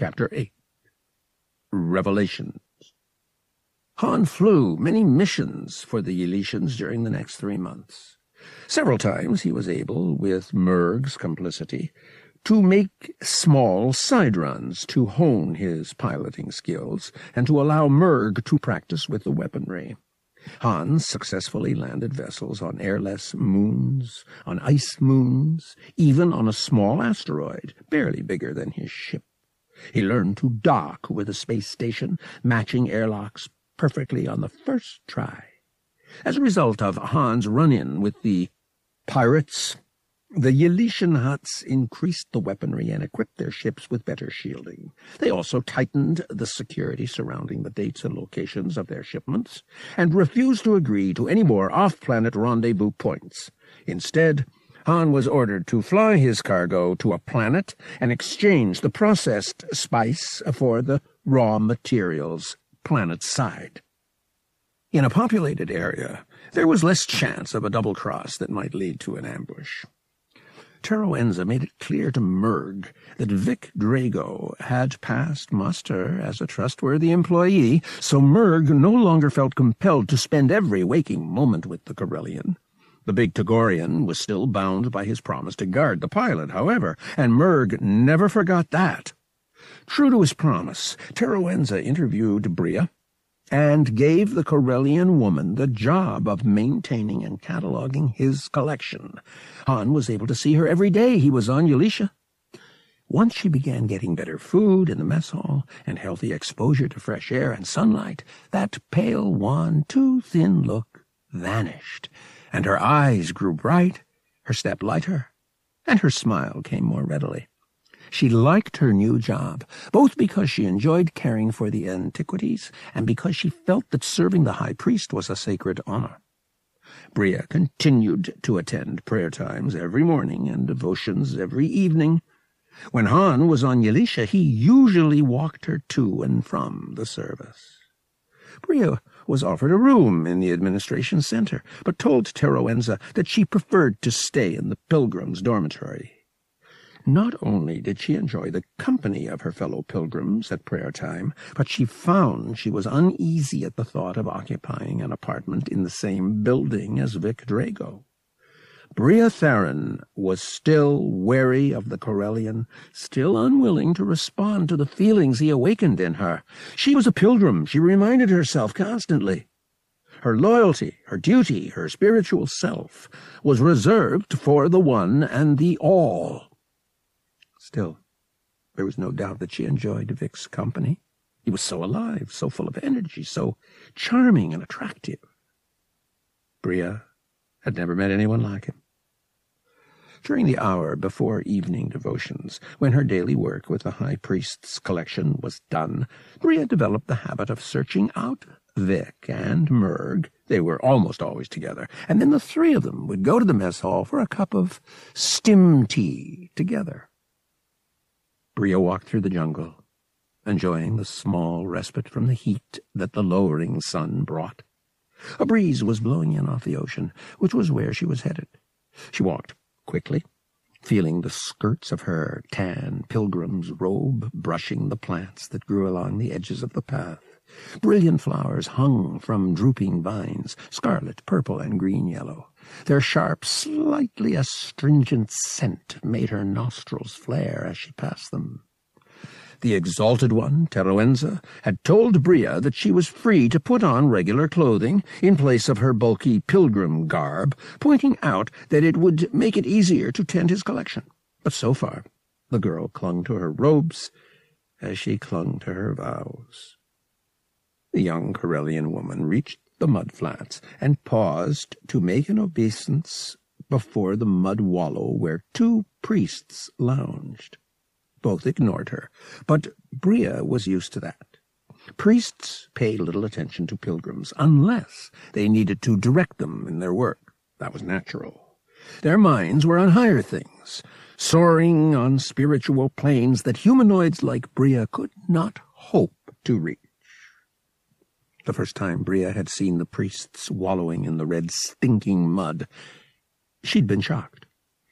Chapter 8 Revelations Han flew many missions for the Ylesians during the next three months. Several times he was able, with Muurgh's complicity, to make small side runs to hone his piloting skills and to allow Muurgh to practice with the weaponry. Hans successfully landed vessels on airless moons, on ice moons, even on a small asteroid, barely bigger than his ship. He learned to dock with a space station, matching airlocks perfectly on the first try. As a result of Hans' run-in with the pirates, the Ylesian Hutts increased the weaponry and equipped their ships with better shielding. They also tightened the security surrounding the dates and locations of their shipments, and refused to agree to any more off-planet rendezvous points. Instead, Han was ordered to fly his cargo to a planet and exchange the processed spice for the raw materials planet side. In a populated area, there was less chance of a double cross that might lead to an ambush. Teroenza made it clear to Muurgh that Vic Drago had passed muster as a trustworthy employee, so Muurgh no longer felt compelled to spend every waking moment with the Corellian. The big Togorian was still bound by his promise to guard the pilot, however, and Muurgh never forgot that. True to his promise, Teroenza interviewed Bria and gave the Corellian woman the job of maintaining and cataloging his collection. Han was able to see her every day he was on Ylesia. Once she began getting better food in the mess hall and healthy exposure to fresh air and sunlight, that pale, wan, too thin look vanished, and her eyes grew bright, her step lighter, and her smile came more readily. She liked her new job, both because she enjoyed caring for the antiquities and because she felt that serving the high priest was a sacred honor. Bria continued to attend prayer times every morning and devotions every evening. When Han was on Ylesia, he usually walked her to and from the service. Bria was offered a room in the administration center, but told Teroenza that she preferred to stay in the pilgrims' dormitory. Not only did she enjoy the company of her fellow pilgrims at prayer time, but she found she was uneasy at the thought of occupying an apartment in the same building as Vic Drago. Bria Tharen was still wary of the Corellian, still unwilling to respond to the feelings he awakened in her. She was a pilgrim, she reminded herself constantly. Her loyalty, her duty, her spiritual self was reserved for the one and the all. Still, there was no doubt that she enjoyed Vic's company. He was so alive, so full of energy, so charming and attractive. Bria had never met anyone like him. During the hour before evening devotions, when her daily work with the high priest's collection was done, Bria developed the habit of searching out Vic and Muurgh. They were almost always together, and then the three of them would go to the mess hall for a cup of stim tea together. Bria walked through the jungle, enjoying the small respite from the heat that the lowering sun brought. A breeze was blowing in off the ocean, which was where she was headed. She walked quickly, feeling the skirts of her tan pilgrim's robe brushing the plants that grew along the edges of the path. Brilliant flowers hung from drooping vines, scarlet, purple, and green-yellow. Their sharp, slightly astringent scent made her nostrils flare as she passed them. The exalted one, Teroenza, had told Bria that she was free to put on regular clothing in place of her bulky pilgrim garb, pointing out that it would make it easier to tend his collection. But so far, the girl clung to her robes as she clung to her vows. The young Corellian woman reached the mud flats and paused to make an obeisance before the mud wallow where two priests lounged. Both ignored her, but Bria was used to that. Priests paid little attention to pilgrims unless they needed to direct them in their work. That was natural. Their minds were on higher things, soaring on spiritual planes that humanoids like Bria could not hope to reach. The first time Bria had seen the priests wallowing in the red, stinking mud, she'd been shocked.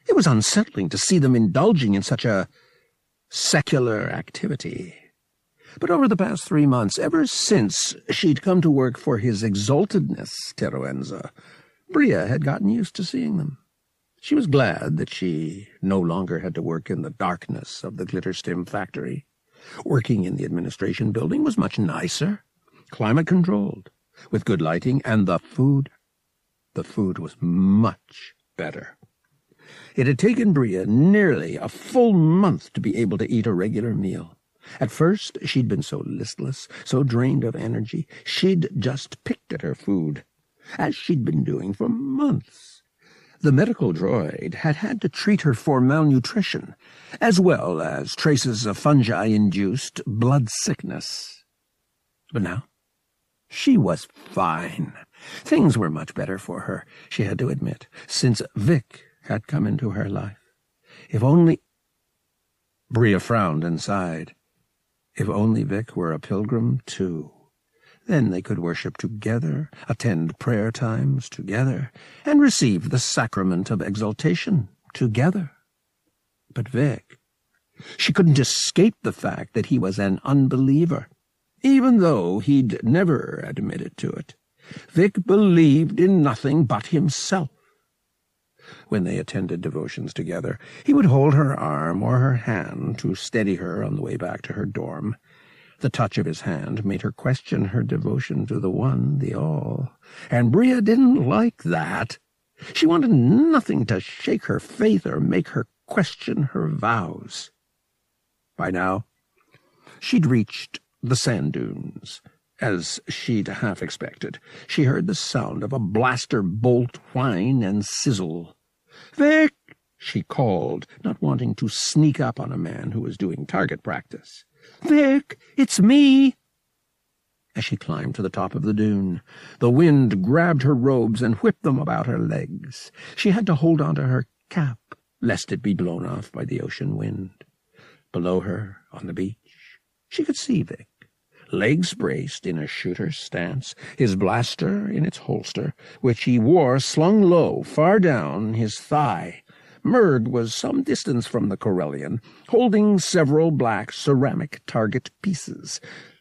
It was unsettling to see them indulging in such a secular activity. But over the past three months, ever since she'd come to work for his exaltedness, Teroenza, Bria had gotten used to seeing them. She was glad that she no longer had to work in the darkness of the Glitterstim factory. Working in the administration building was much nicer, climate-controlled, with good lighting, and the food. The food was much better. It had taken Bria nearly a full month to be able to eat a regular meal. At first, she'd been so listless, so drained of energy, she'd just picked at her food, as she'd been doing for months. The medical droid had had to treat her for malnutrition, as well as traces of fungi-induced blood sickness. But now, she was fine. Things were much better for her, she had to admit, since Vic had come into her life. If only... Bria frowned and sighed. If only Vic were a pilgrim, too. Then they could worship together, attend prayer times together, and receive the sacrament of exaltation together. But Vic, she couldn't escape the fact that he was an unbeliever, even though he'd never admitted to it. Vic believed in nothing but himself. When they attended devotions together, he would hold her arm or her hand to steady her on the way back to her dorm. The touch of his hand made her question her devotion to the One, the All, and Bria didn't like that. She wanted nothing to shake her faith or make her question her vows. By now, she'd reached the sand dunes. As she'd half expected, she heard the sound of a blaster bolt whine and sizzle. Vic! she called, not wanting to sneak up on a man who was doing target practice. Vic, it's me! As she climbed to the top of the dune, the wind grabbed her robes and whipped them about her legs. She had to hold on to her cap, lest it be blown off by the ocean wind. Below her, on the beach, she could see Vic, legs braced in a shooter's stance, his blaster in its holster, which he wore slung low, far down his thigh, Muurgh was some distance from the Corellian, holding several black ceramic target pieces.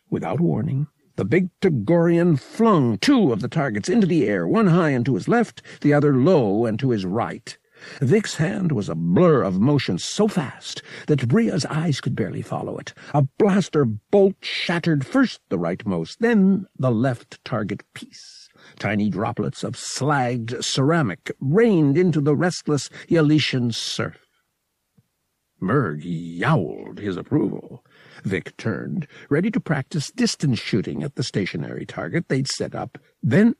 Without warning, the big Togorian flung two of the targets into the air, one high and to his left, the other low and to his right. Vic's hand was a blur of motion so fast that Bria's eyes could barely follow it. A blaster bolt shattered first the rightmost, then the left target piece. Tiny droplets of slagged ceramic rained into the restless Ylesian surf. Muurgh yowled his approval. Vic turned, ready to practice distance shooting at the stationary target they'd set up. Then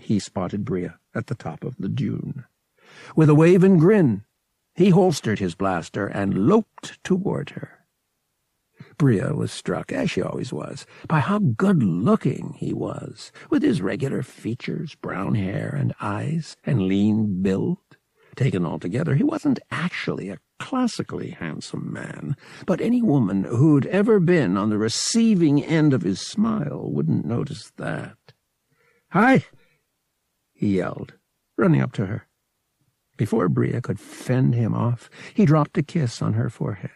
he spotted Bria at the top of the dune. With a wave and grin, he holstered his blaster and loped toward her. Bria was struck, as she always was, by how good-looking he was, with his regular features, brown hair and eyes, and lean build. Taken altogether, he wasn't actually a classically handsome man, but any woman who'd ever been on the receiving end of his smile wouldn't notice that. Hi! he yelled, running up to her. Before Bria could fend him off, he dropped a kiss on her forehead.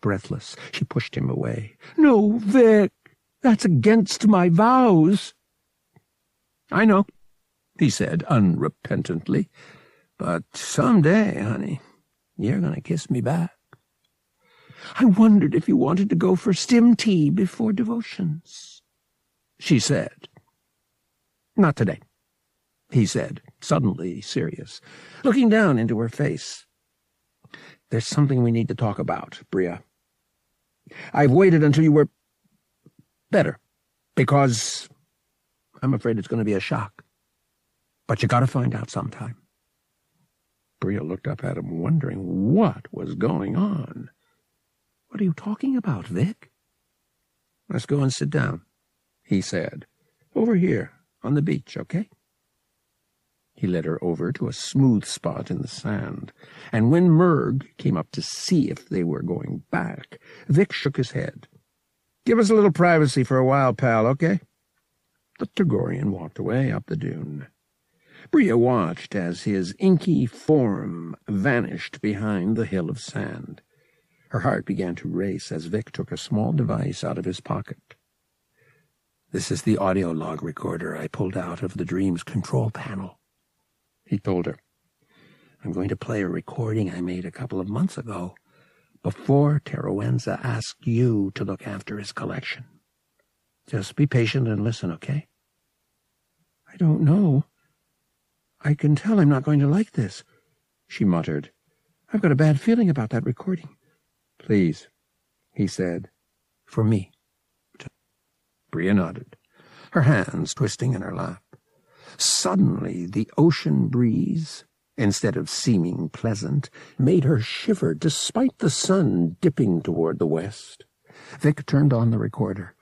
Breathless, she pushed him away. No, Vic, that's against my vows. I know, he said unrepentantly, but some day, honey, you're going to kiss me back. I wondered if you wanted to go for stim tea before devotions, she said. Not today, he said, suddenly serious, looking down into her face. There's something we need to talk about, Bria. I've waited until you were better, because I'm afraid it's going to be a shock. But you got to find out sometime. Bria looked up at him, wondering what was going on. What are you talking about, Vic? Let's go and sit down, he said. Over here, on the beach, okay? He led her over to a smooth spot in the sand, and when Muurgh came up to see if they were going back, Vic shook his head. Give us a little privacy for a while, pal, okay? The Togorian walked away up the dune. Bria watched as his inky form vanished behind the hill of sand. Her heart began to race as Vic took a small device out of his pocket. This is the audio log recorder I pulled out of the dream's control panel, he told her. I'm going to play a recording I made a couple of months ago, before Teroenza asked you to look after his collection. Just be patient and listen, okay? I don't know. I can tell I'm not going to like this, she muttered. I've got a bad feeling about that recording. Please, he said, for me. Bria nodded, her hands twisting in her lap. Suddenly, the ocean breeze, instead of seeming pleasant, made her shiver despite the sun dipping toward the west. Vic turned on the recorder.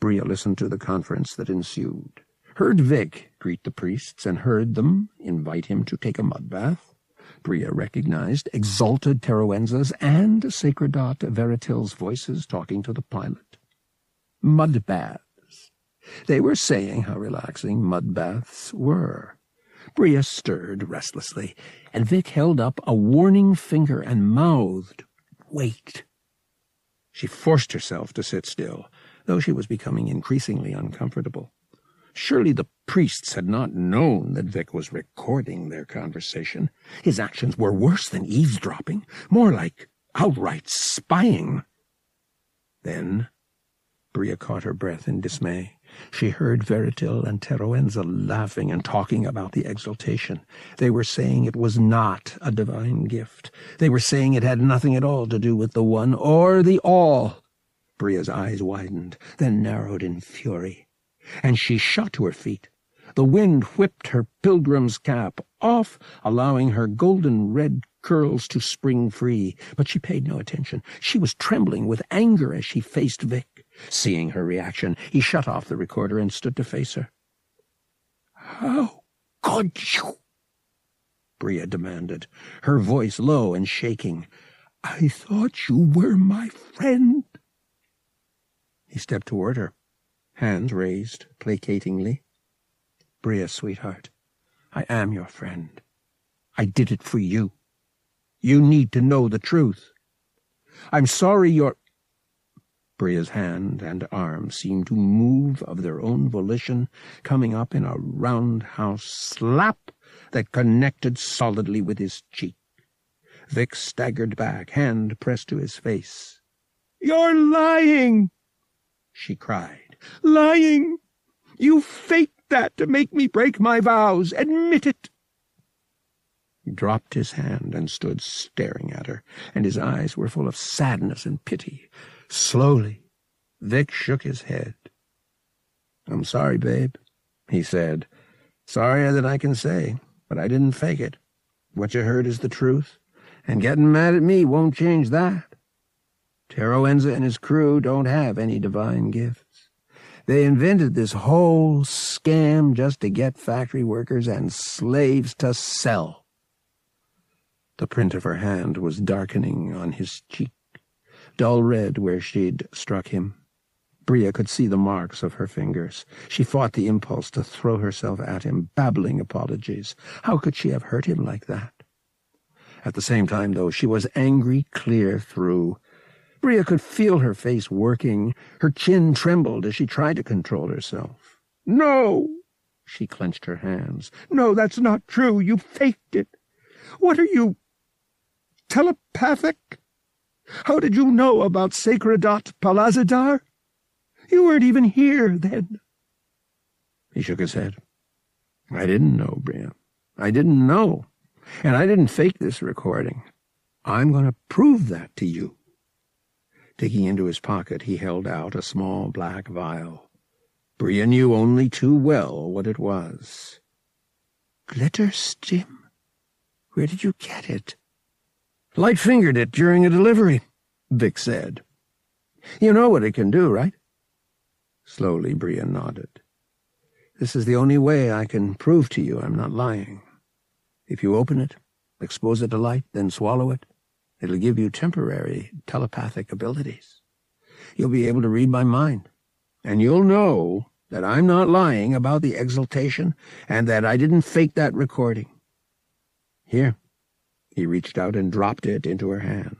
Bria listened to the conference that ensued, heard Vic greet the priests, and heard them invite him to take a mud bath. Bria recognized exalted Teroenza's and Sacredot Veratil's voices talking to the pilot mud baths. They were saying how relaxing mud baths were. Bria stirred restlessly, and Vic held up a warning finger and mouthed, Wait. She forced herself to sit still, though she was becoming increasingly uncomfortable. Surely the priests had not known that Vic was recording their conversation. His actions were worse than eavesdropping, more like outright spying. Then Bria caught her breath in dismay. She heard Veratil and Teroenza laughing and talking about the exaltation. They were saying it was not a divine gift. They were saying it had nothing at all to do with the one or the all. Bria's eyes widened, then narrowed in fury, and she shot to her feet. The wind whipped her pilgrim's cap off, allowing her golden red curls to spring free, but she paid no attention. She was trembling with anger as she faced Vic. Seeing her reaction, he shut off the recorder and stood to face her. How could you? Bria demanded, her voice low and shaking. I thought you were my friend. He stepped toward her, hand raised placatingly. Bria, sweetheart, I am your friend. I did it for you. You need to know the truth. I'm sorry you're... Bria's hand and arm seemed to move of their own volition, coming up in a roundhouse slap that connected solidly with his cheek. Vic staggered back, hand pressed to his face. You're lying! she cried. Lying! You faked that to make me break my vows. Admit it! He dropped his hand and stood staring at her, and his eyes were full of sadness and pity. Slowly, Vic shook his head. I'm sorry, babe, he said. Sorrier than I can say, but I didn't fake it. What you heard is the truth, and getting mad at me won't change that. Teroenza and his crew don't have any divine gifts. They invented this whole scam just to get factory workers and slaves to sell. The print of her hand was darkening on his cheek dull red where she'd struck him. Bria could see the marks of her fingers. She fought the impulse to throw herself at him, babbling apologies. How could she have hurt him like that? At the same time, though, she was angry clear through. Bria could feel her face working. Her chin trembled as she tried to control herself. No! She clenched her hands. No, that's not true. You faked it. What are you... telepathic? How did you know about Sacredot Palazadar? You weren't even here then. He shook his head. I didn't know, Bria. I didn't know. And I didn't fake this recording. I'm going to prove that to you. Digging into his pocket, he held out a small black vial. Bria knew only too well what it was. Glitterstim? Where did you get it? Light-fingered it during a delivery, Vic said. You know what it can do, right? Slowly, Bria nodded. This is the only way I can prove to you I'm not lying. If you open it, expose it to light, then swallow it, it'll give you temporary telepathic abilities. You'll be able to read my mind, and you'll know that I'm not lying about the exaltation and that I didn't fake that recording. Here. He reached out and dropped it into her hand.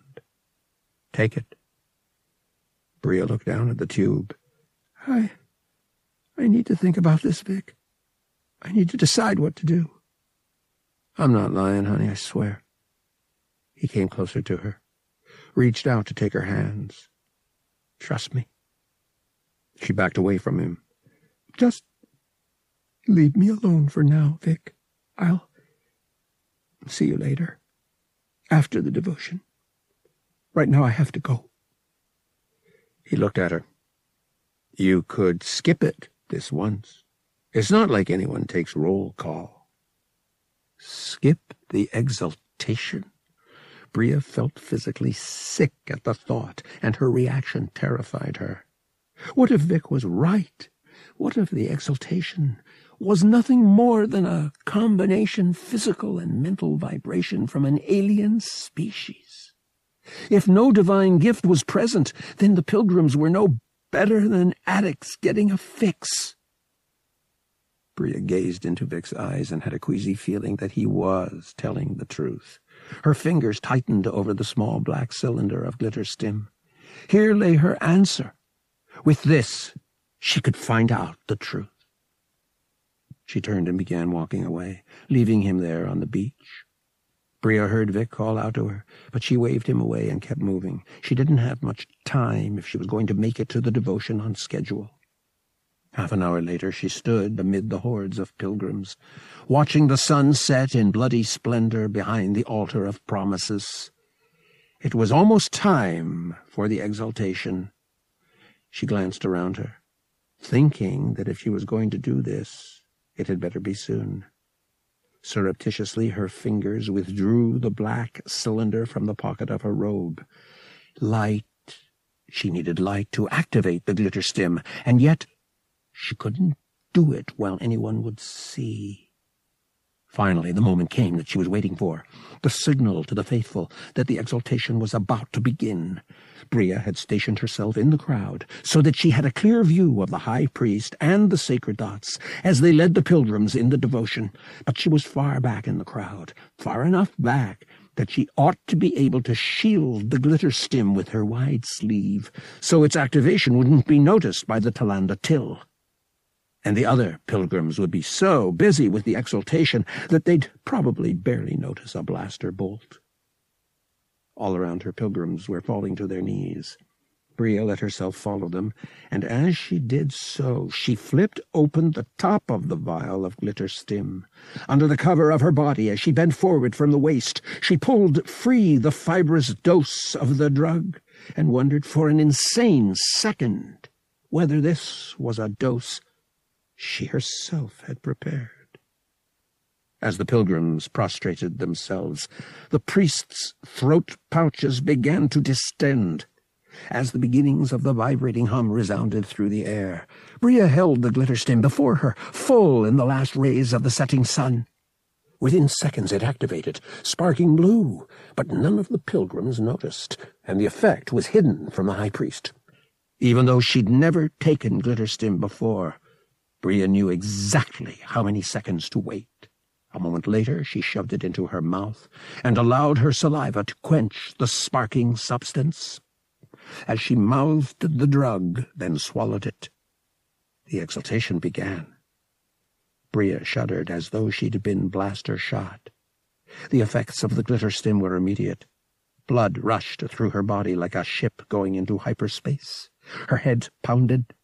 Take it. Bria looked down at the tube. I... I need to think about this, Vic. I need to decide what to do. I'm not lying, honey, I swear. He came closer to her, reached out to take her hands. Trust me. She backed away from him. Just leave me alone for now, Vic. I'll see you later, after the devotion. Right now I have to go. He looked at her. You could skip it this once. It's not like anyone takes roll call. Skip the exaltation? Bria felt physically sick at the thought, and her reaction terrified her. What if Vic was right? What if the exaltation was nothing more than a combination physical and mental vibration from an alien species? If no divine gift was present, then the pilgrims were no better than addicts getting a fix. Bria gazed into Vic's eyes and had a queasy feeling that he was telling the truth. Her fingers tightened over the small black cylinder of glitterstim. Here lay her answer. With this, she could find out the truth. She turned and began walking away, leaving him there on the beach. Bria heard Vic call out to her, but she waved him away and kept moving. She didn't have much time if she was going to make it to the devotion on schedule. Half an hour later she stood amid the hordes of pilgrims, watching the sun set in bloody splendor behind the altar of promises. It was almost time for the exaltation. She glanced around her, thinking that if she was going to do this, it had better be soon. Surreptitiously her fingers withdrew the black cylinder from the pocket of her robe. Light. She needed light to activate the glitterstim, and yet she couldn't do it while anyone would see. Finally, the moment came that she was waiting for, the signal to the faithful that the exaltation was about to begin. Bria had stationed herself in the crowd so that she had a clear view of the high priest and the sacredots as they led the pilgrims in the devotion, but she was far back in the crowd, far enough back that she ought to be able to shield the glitterstim with her wide sleeve so its activation wouldn't be noticed by the t'landa Til and the other pilgrims would be so busy with the exaltation that they'd probably barely notice a blaster bolt. All around her pilgrims were falling to their knees. Bria let herself follow them, and as she did so, she flipped open the top of the vial of glitterstim. Under the cover of her body, as she bent forward from the waist, she pulled free the fibrous dose of the drug, and wondered for an insane second whether this was a dose she herself had prepared. As the pilgrims prostrated themselves, the priest's throat pouches began to distend. As the beginnings of the vibrating hum resounded through the air, Bria held the glitterstim before her, full in the last rays of the setting sun. Within seconds it activated, sparking blue, but none of the pilgrims noticed, and the effect was hidden from the high priest. Even though she'd never taken glitterstim before, Bria knew exactly how many seconds to wait. A moment later, she shoved it into her mouth and allowed her saliva to quench the sparking substance. As she mouthed the drug, then swallowed it, the exaltation began. Bria shuddered as though she'd been blaster shot. The effects of the glitterstim were immediate. Blood rushed through her body like a ship going into hyperspace. Her head pounded,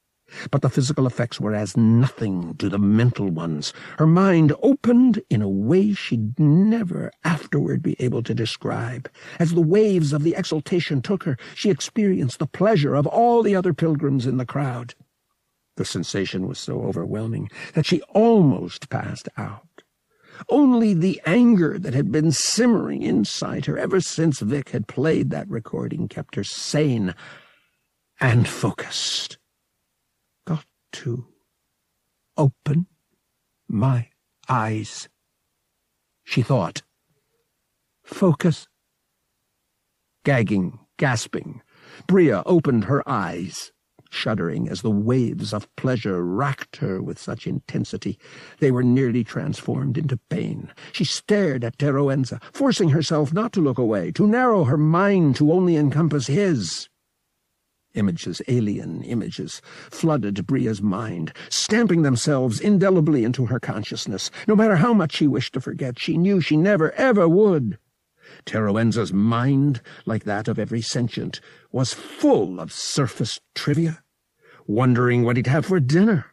but the physical effects were as nothing to the mental ones. Her mind opened in a way she'd never afterward be able to describe. As the waves of the exaltation took her, she experienced the pleasure of all the other pilgrims in the crowd. The sensation was so overwhelming that she almost passed out. Only the anger that had been simmering inside her ever since Vic had played that recording kept her sane and focused to open my eyes. She thought. Focus. Gagging, gasping, Bria opened her eyes. shuddering as the waves of pleasure racked her with such intensity they were nearly transformed into pain. She stared at Teroenza, forcing herself not to look away, to narrow her mind to only encompass his. Images, alien images, flooded Bria's mind, stamping themselves indelibly into her consciousness. No matter how much she wished to forget, she knew she never, ever would. Teroenza's mind, like that of every sentient, was full of surface trivia, wondering what he'd have for dinner,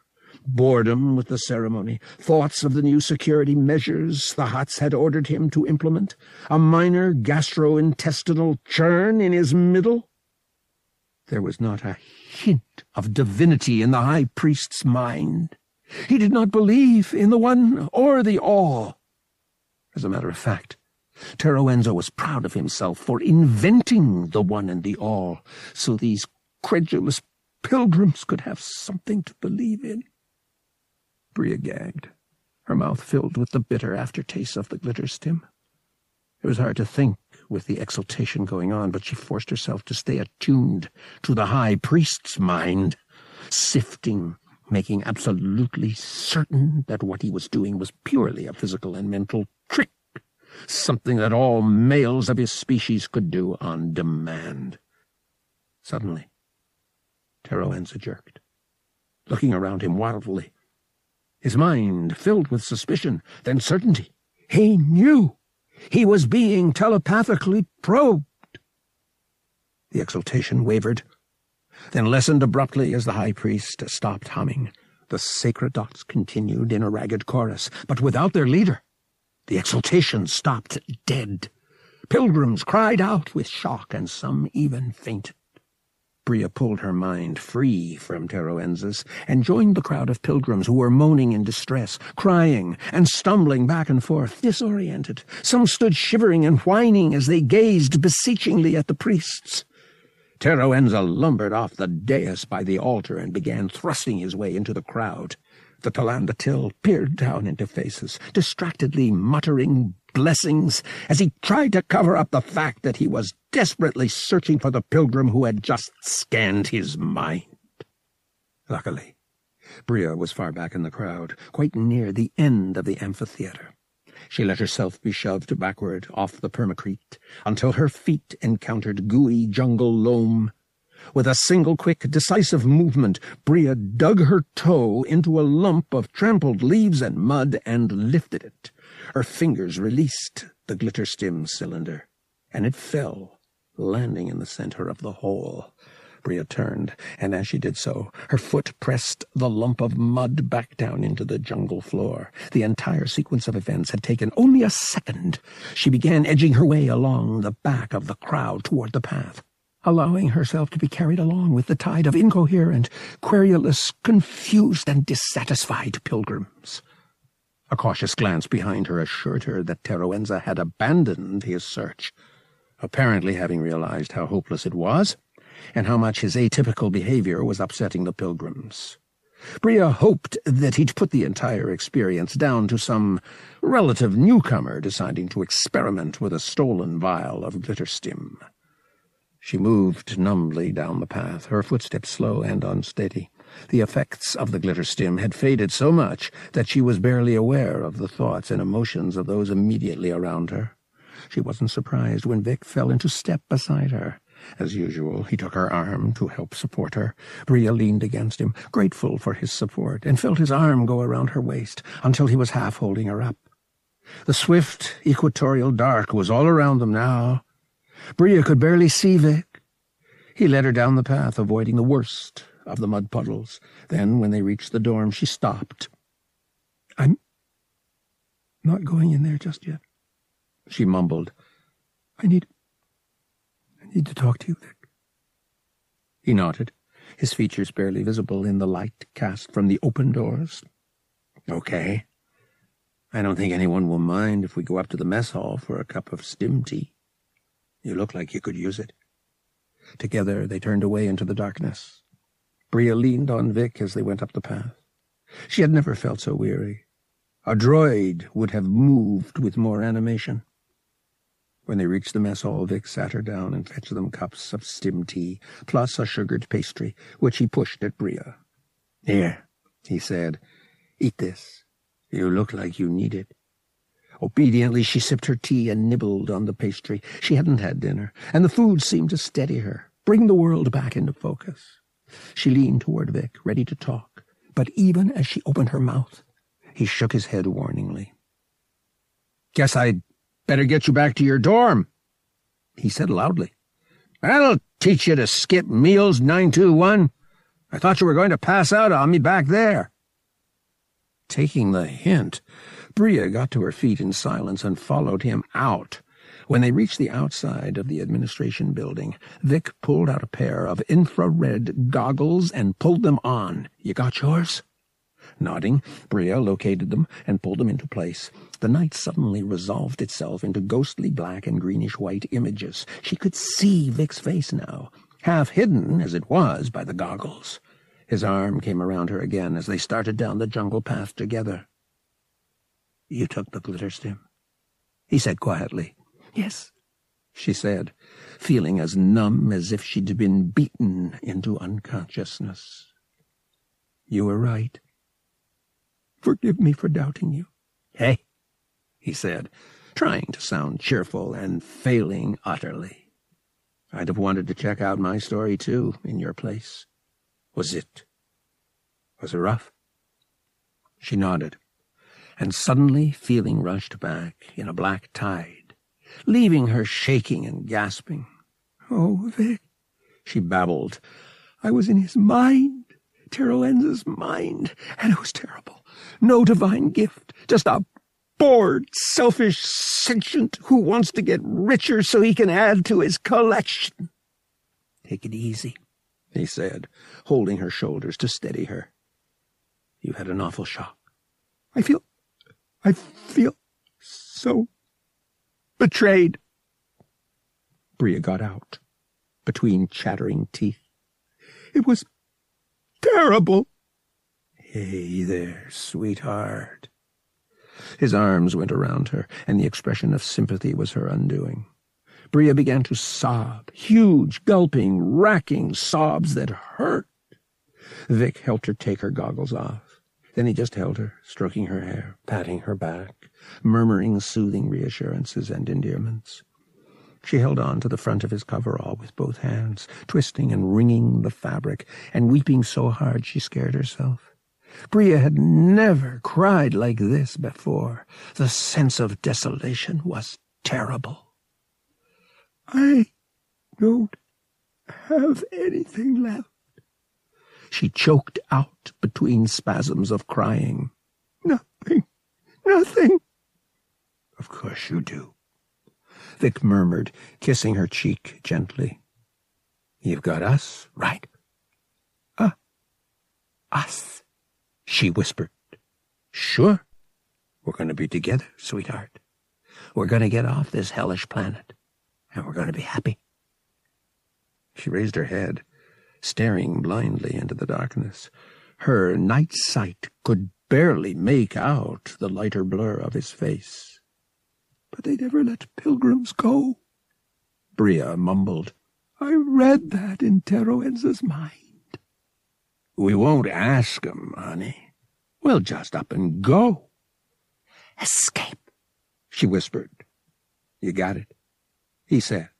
boredom with the ceremony, thoughts of the new security measures the Hutts had ordered him to implement, a minor gastrointestinal churn in his middle. There was not a hint of divinity in the high priest's mind. He did not believe in the one or the all. As a matter of fact, Teroenza was proud of himself for inventing the one and the all, so these credulous pilgrims could have something to believe in. Bria gagged, her mouth filled with the bitter aftertaste of the glitterstim. It was hard to think with the exultation going on, but she forced herself to stay attuned to the high priest's mind, sifting, making absolutely certain that what he was doing was purely a physical and mental trick, something that all males of his species could do on demand. Suddenly, Teroenza jerked, looking around him wildly, his mind filled with suspicion, then certainty. He knew! He was being telepathically probed. The exultation wavered, then lessened abruptly as the high priest stopped humming. The sacredots continued in a ragged chorus, but without their leader. The exultation stopped dead. Pilgrims cried out with shock, and some even fainted. Bria pulled her mind free from Teroenza's and joined the crowd of pilgrims who were moaning in distress, crying and stumbling back and forth, disoriented. Some stood shivering and whining as they gazed beseechingly at the priests. Teroenza lumbered off the dais by the altar and began thrusting his way into the crowd. The Palandatil peered down into faces, distractedly muttering blessings as he tried to cover up the fact that he was desperately searching for the pilgrim who had just scanned his mind. Luckily, Bria was far back in the crowd, quite near the end of the amphitheater. She let herself be shoved backward off the permacrete until her feet encountered gooey jungle loam. With a single quick, decisive movement, Bria dug her toe into a lump of trampled leaves and mud and lifted it. Her fingers released the glitterstim cylinder, and it fell, landing in the center of the hole. Bria turned, and as she did so, her foot pressed the lump of mud back down into the jungle floor. The entire sequence of events had taken only a second. She began edging her way along the back of the crowd toward the path, allowing herself to be carried along with the tide of incoherent, querulous, confused, and dissatisfied pilgrims. A cautious glance behind her assured her that Teroenza had abandoned his search, apparently having realized how hopeless it was, and how much his atypical behavior was upsetting the pilgrims. Bria hoped that he'd put the entire experience down to some relative newcomer deciding to experiment with a stolen vial of glitterstim. She moved numbly down the path, her footsteps slow and unsteady. The effects of the glitterstim had faded so much that she was barely aware of the thoughts and emotions of those immediately around her. She wasn't surprised when Vic fell into step beside her. As usual, he took her arm to help support her. Bria leaned against him, grateful for his support, and felt his arm go around her waist until he was half holding her up. The swift equatorial dark was all around them now. Bria could barely see Vic. He led her down the path, avoiding the worst of the mud puddles. Then, when they reached the dorm, she stopped. I'm not going in there just yet, she mumbled. I need. I need to talk to you, Vic. He nodded, his features barely visible in the light cast from the open doors. Okay. I don't think anyone will mind if we go up to the mess hall for a cup of stim tea. You look like you could use it. Together they turned away into the darkness. Bria leaned on Vic as they went up the path. She had never felt so weary. A droid would have moved with more animation. When they reached the mess hall, Vic sat her down and fetched them cups of stim tea, plus a sugared pastry, which he pushed at Bria. Here, he said, eat this. You look like you need it. Obediently, she sipped her tea and nibbled on the pastry. She hadn't had dinner, and the food seemed to steady her, bring the world back into focus. She leaned toward Vic, ready to talk, but even as she opened her mouth, he shook his head warningly. Guess I'd better get you back to your dorm, he said loudly. That'll teach you to skip meals, 921. I thought you were going to pass out on me back there. Taking the hint, Bria got to her feet in silence and followed him out. When they reached the outside of the administration building, Vic pulled out a pair of infrared goggles and pulled them on. You got yours? Nodding, Bria located them and pulled them into place. The night suddenly resolved itself into ghostly black and greenish white images. She could see Vic's face now, half hidden as it was by the goggles. His arm came around her again as they started down the jungle path together. You took the glitterstim? He said quietly. Yes, she said, feeling as numb as if she'd been beaten into unconsciousness. You were right. Forgive me for doubting you. Hey, he said, trying to sound cheerful and failing utterly. I'd have wanted to check out my story, too, in your place. Was it... was it rough? She nodded, and suddenly feeling rushed back in a black tide, leaving her shaking and gasping. Oh, Vic, she babbled. I was in his mind, Teroenza's mind, and it was terrible. No divine gift, just a bored, selfish sentient who wants to get richer so he can add to his collection. Take it easy, he said, holding her shoulders to steady her. You had an awful shock. I feel, I feel so betrayed. Bria got out, between chattering teeth. It was terrible. Hey there, sweetheart. His arms went around her, and the expression of sympathy was her undoing. Bria began to sob, huge, gulping, racking sobs that hurt. Vic helped her take her goggles off. Then he just held her, stroking her hair, patting her back, murmuring soothing reassurances and endearments. She held on to the front of his coverall with both hands, twisting and wringing the fabric, and weeping so hard she scared herself. Bria had never cried like this before. The sense of desolation was terrible. I don't have anything left. She choked out between spasms of crying. Nothing. Nothing. Of course you do. Vic murmured, kissing her cheek gently. You've got us, right? Uh, us she whispered. Sure. We're going to be together, sweetheart. We're going to get off this hellish planet, and we're going to be happy. She raised her head, staring blindly into the darkness. Her night sight could barely make out the lighter blur of his face. But they never let pilgrims go, Bria mumbled. I read that in Teroenza's mind. We won't ask 'em, honey. We'll just up and go. Escape, she whispered. You got it, he said.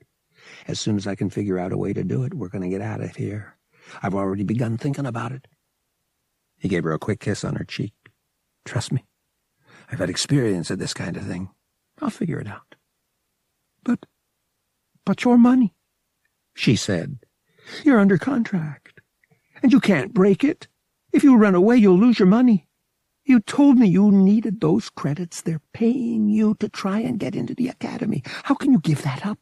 As soon as I can figure out a way to do it, we're going to get out of here. I've already begun thinking about it. He gave her a quick kiss on her cheek. Trust me. I've had experience at this kind of thing. I'll figure it out. But, but your money, she said. You're under contract and you can't break it. If you run away, you'll lose your money. You told me you needed those credits. They're paying you to try and get into the academy. How can you give that up?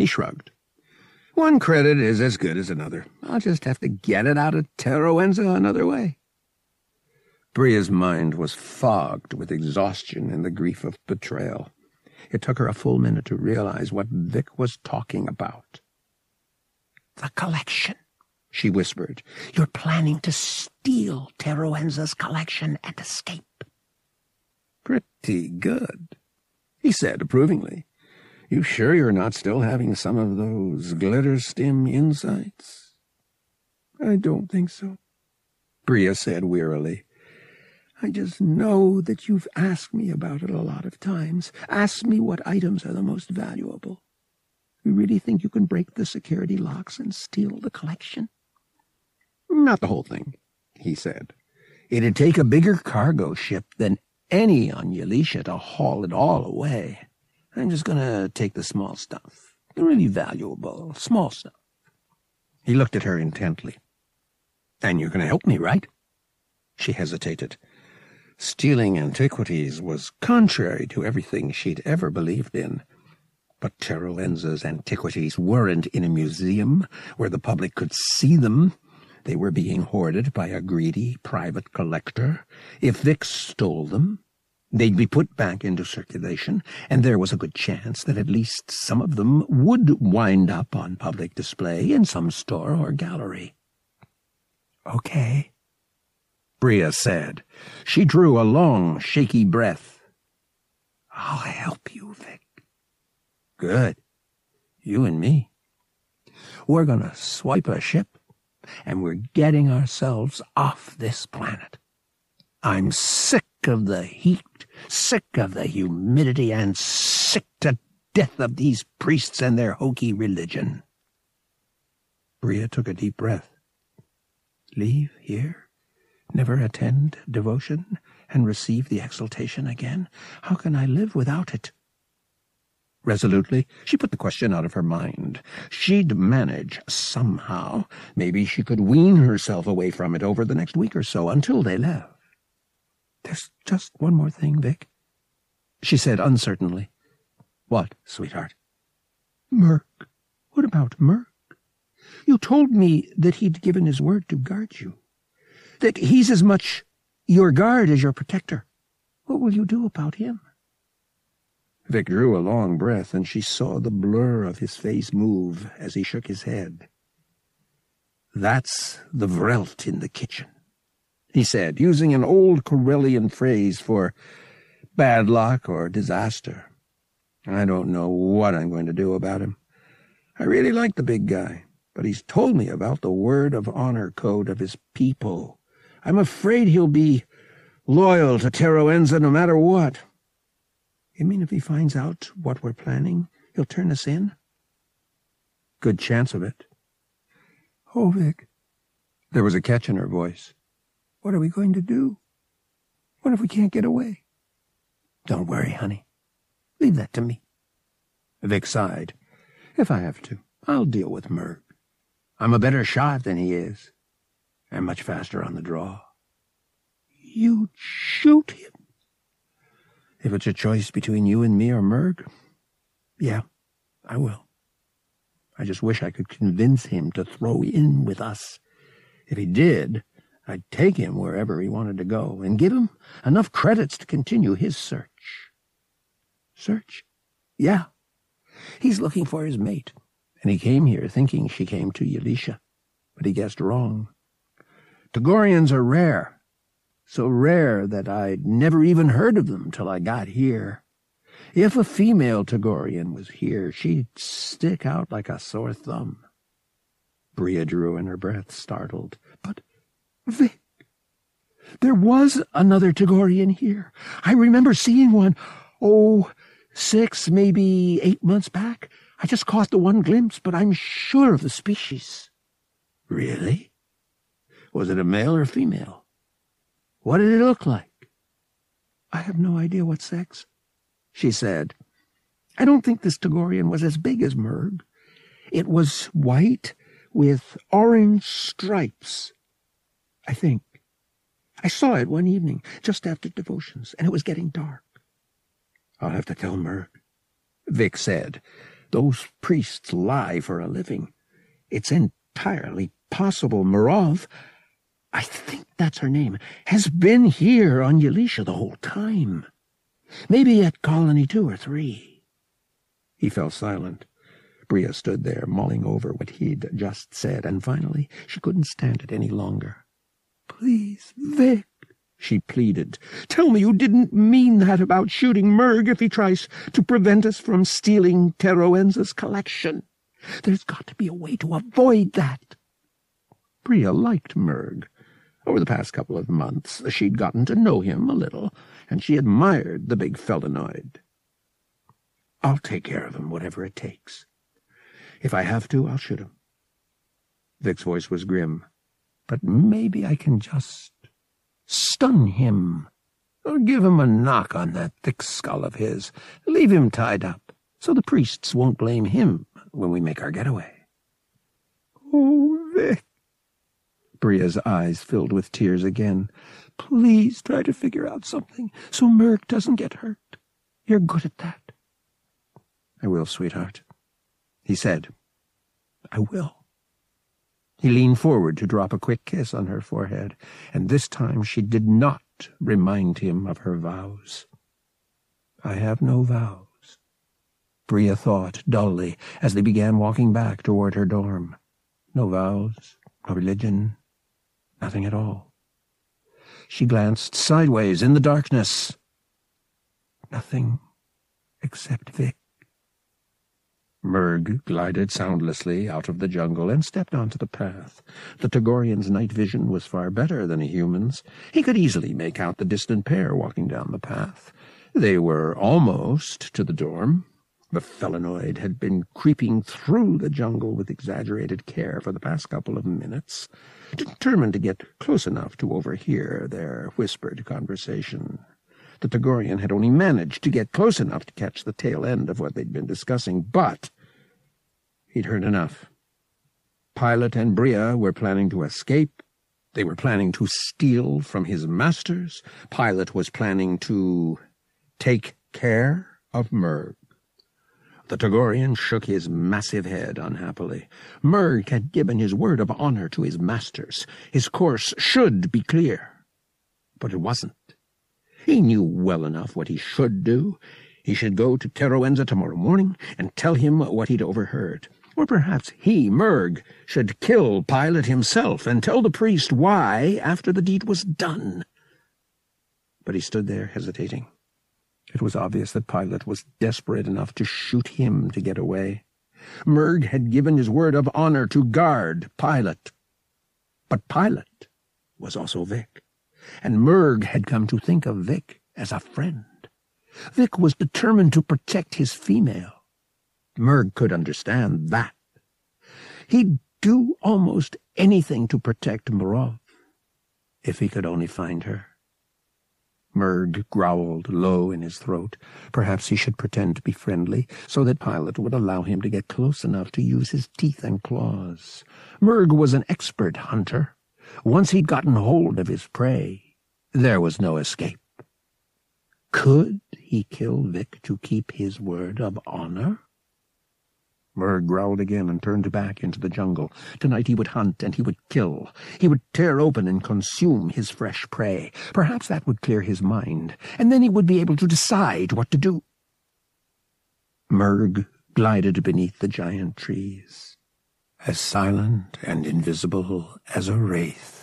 He shrugged. One credit is as good as another. I'll just have to get it out of Teroenza another way. Bria's mind was fogged with exhaustion and the grief of betrayal. It took her a full minute to realize what Vic was talking about. The collection she whispered. You're planning to steal Teroenza's collection and escape. Pretty good, he said approvingly. You sure you're not still having some of those glitterstim insights? I don't think so, Bria said wearily. I just know that you've asked me about it a lot of times. Asked me what items are the most valuable. You really think you can break the security locks and steal the collection? Not the whole thing, he said. It'd take a bigger cargo ship than any on Ylesia to haul it all away. I'm just gonna take the small stuff. The really valuable, small stuff. He looked at her intently. And you're gonna help me, right? She hesitated. Stealing antiquities was contrary to everything she'd ever believed in. But Teroenza's antiquities weren't in a museum where the public could see them. They were being hoarded by a greedy private collector. If Vic stole them, they'd be put back into circulation, and there was a good chance that at least some of them would wind up on public display in some store or gallery. Okay, Bria said. She drew a long, shaky breath. I'll help you, Vic. Good. You and me. We're gonna swipe a ship, and we're getting ourselves off this planet. I'm sick of the heat, sick of the humidity, and sick to death of these priests and their hokey religion. Bria took a deep breath. Leave here? Never attend devotion and receive the exaltation again? How can I live without it? Resolutely, she put the question out of her mind. She'd manage somehow. Maybe she could wean herself away from it over the next week or so until they left. There's just one more thing, Vic, she said uncertainly. What, sweetheart? Muurgh. What about Muurgh? You told me that he'd given his word to guard you. That he's as much your guard as your protector. What will you do about him? Vic drew a long breath, and she saw the blur of his face move as he shook his head. That's the Vrelt in the kitchen, he said, using an old Corellian phrase for bad luck or disaster. I don't know what I'm going to do about him. I really like the big guy, but he's told me about the word of honor code of his people. I'm afraid he'll be loyal to Teroenza no matter what. You mean if he finds out what we're planning, he'll turn us in? Good chance of it. Oh, There was a catch in her voice. What are we going to do? What if we can't get away? Don't worry, honey. Leave that to me. Vic sighed. If I have to, I'll deal with Muurgh. I'm a better shot than he is, and much faster on the draw. You'd shoot him? If it's a choice between you and me or Muurgh, yeah, I will. I just wish I could convince him to throw in with us. If he did, I'd take him wherever he wanted to go and give him enough credits to continue his search. Search? Yeah. He's looking for his mate, and he came here thinking she came to Ylesia, but he guessed wrong. Togorians are rare, so rare that I'd never even heard of them till I got here. If a female Togorian was here, she'd stick out like a sore thumb. Bria drew in her breath, startled. But, there was another Togorian here. I remember seeing one, oh, six, maybe eight months back. I just caught the one glimpse, but I'm sure of the species. Really? Was it a male or female? What did it look like? I have no idea what sex, she said. I don't think this Togorian was as big as Muurgh. It was white with orange stripes. I think. I saw it one evening, just after devotions, and it was getting dark. I'll have to tell Muurgh, Vic said. Those priests lie for a living. It's entirely possible Mrrov I think that's her name, has been here on Ylesia the whole time. Maybe at Colony two or three. He fell silent. Bria stood there, mulling over what he'd just said, and finally she couldn't stand it any longer. Please, Vic, she pleaded. Tell me you didn't mean that about shooting Muurgh if he tries to prevent us from stealing Teroenza's collection. There's got to be a way to avoid that. Bria liked Muurgh. Over the past couple of months, she'd gotten to know him a little, and she admired the big felinoid. I'll take care of him, whatever it takes. If I have to, I'll shoot him. Vic's voice was grim. But maybe I can just stun him, or give him a knock on that thick skull of his. Leave him tied up, so the priests won't blame him when we make our getaway. Oh, Vic. Bria's eyes filled with tears again. Please try to figure out something so Muurgh doesn't get hurt. You're good at that. I will, sweetheart, he said. I will. He leaned forward to drop a quick kiss on her forehead, and this time she did not remind him of her vows. I have no vows, Bria thought dully as they began walking back toward her dorm. No vows, no religion, nothing at all. She glanced sideways in the darkness. Nothing except Vic. Muurgh glided soundlessly out of the jungle and stepped onto the path. The Togorian's night vision was far better than a human's. He could easily make out the distant pair walking down the path. They were almost to the dorm. The felinoid had been creeping through the jungle with exaggerated care for the past couple of minutes, determined to get close enough to overhear their whispered conversation. The Togorian had only managed to get close enough to catch the tail end of what they'd been discussing, but he'd heard enough. Pilot and Bria were planning to escape. They were planning to steal from his masters. Pilot was planning to take care of Muurgh. The Togorian shook his massive head unhappily. Muurgh had given his word of honor to his masters. His course should be clear. But it wasn't. He knew well enough what he should do. He should go to Teroenza tomorrow morning and tell him what he'd overheard. Or perhaps he, Muurgh, should kill Pilot himself and tell the priest why after the deed was done. But he stood there hesitating. It was obvious that Pilot was desperate enough to shoot him to get away. Muurgh had given his word of honor to guard Pilot. But Pilot was also Vic and Muurgh had come to think of Vic as a friend. Vic was determined to protect his female. Muurgh could understand that. He'd do almost anything to protect Mrrov, if he could only find her. Muurgh growled low in his throat. Perhaps he should pretend to be friendly, so that Pilot would allow him to get close enough to use his teeth and claws. Muurgh was an expert hunter. Once he'd gotten hold of his prey, there was no escape. Could he kill Vic to keep his word of honor? Muurgh growled again and turned back into the jungle. Tonight he would hunt and he would kill. He would tear open and consume his fresh prey. Perhaps that would clear his mind, and then he would be able to decide what to do. Muurgh glided beneath the giant trees as silent and invisible as a wraith.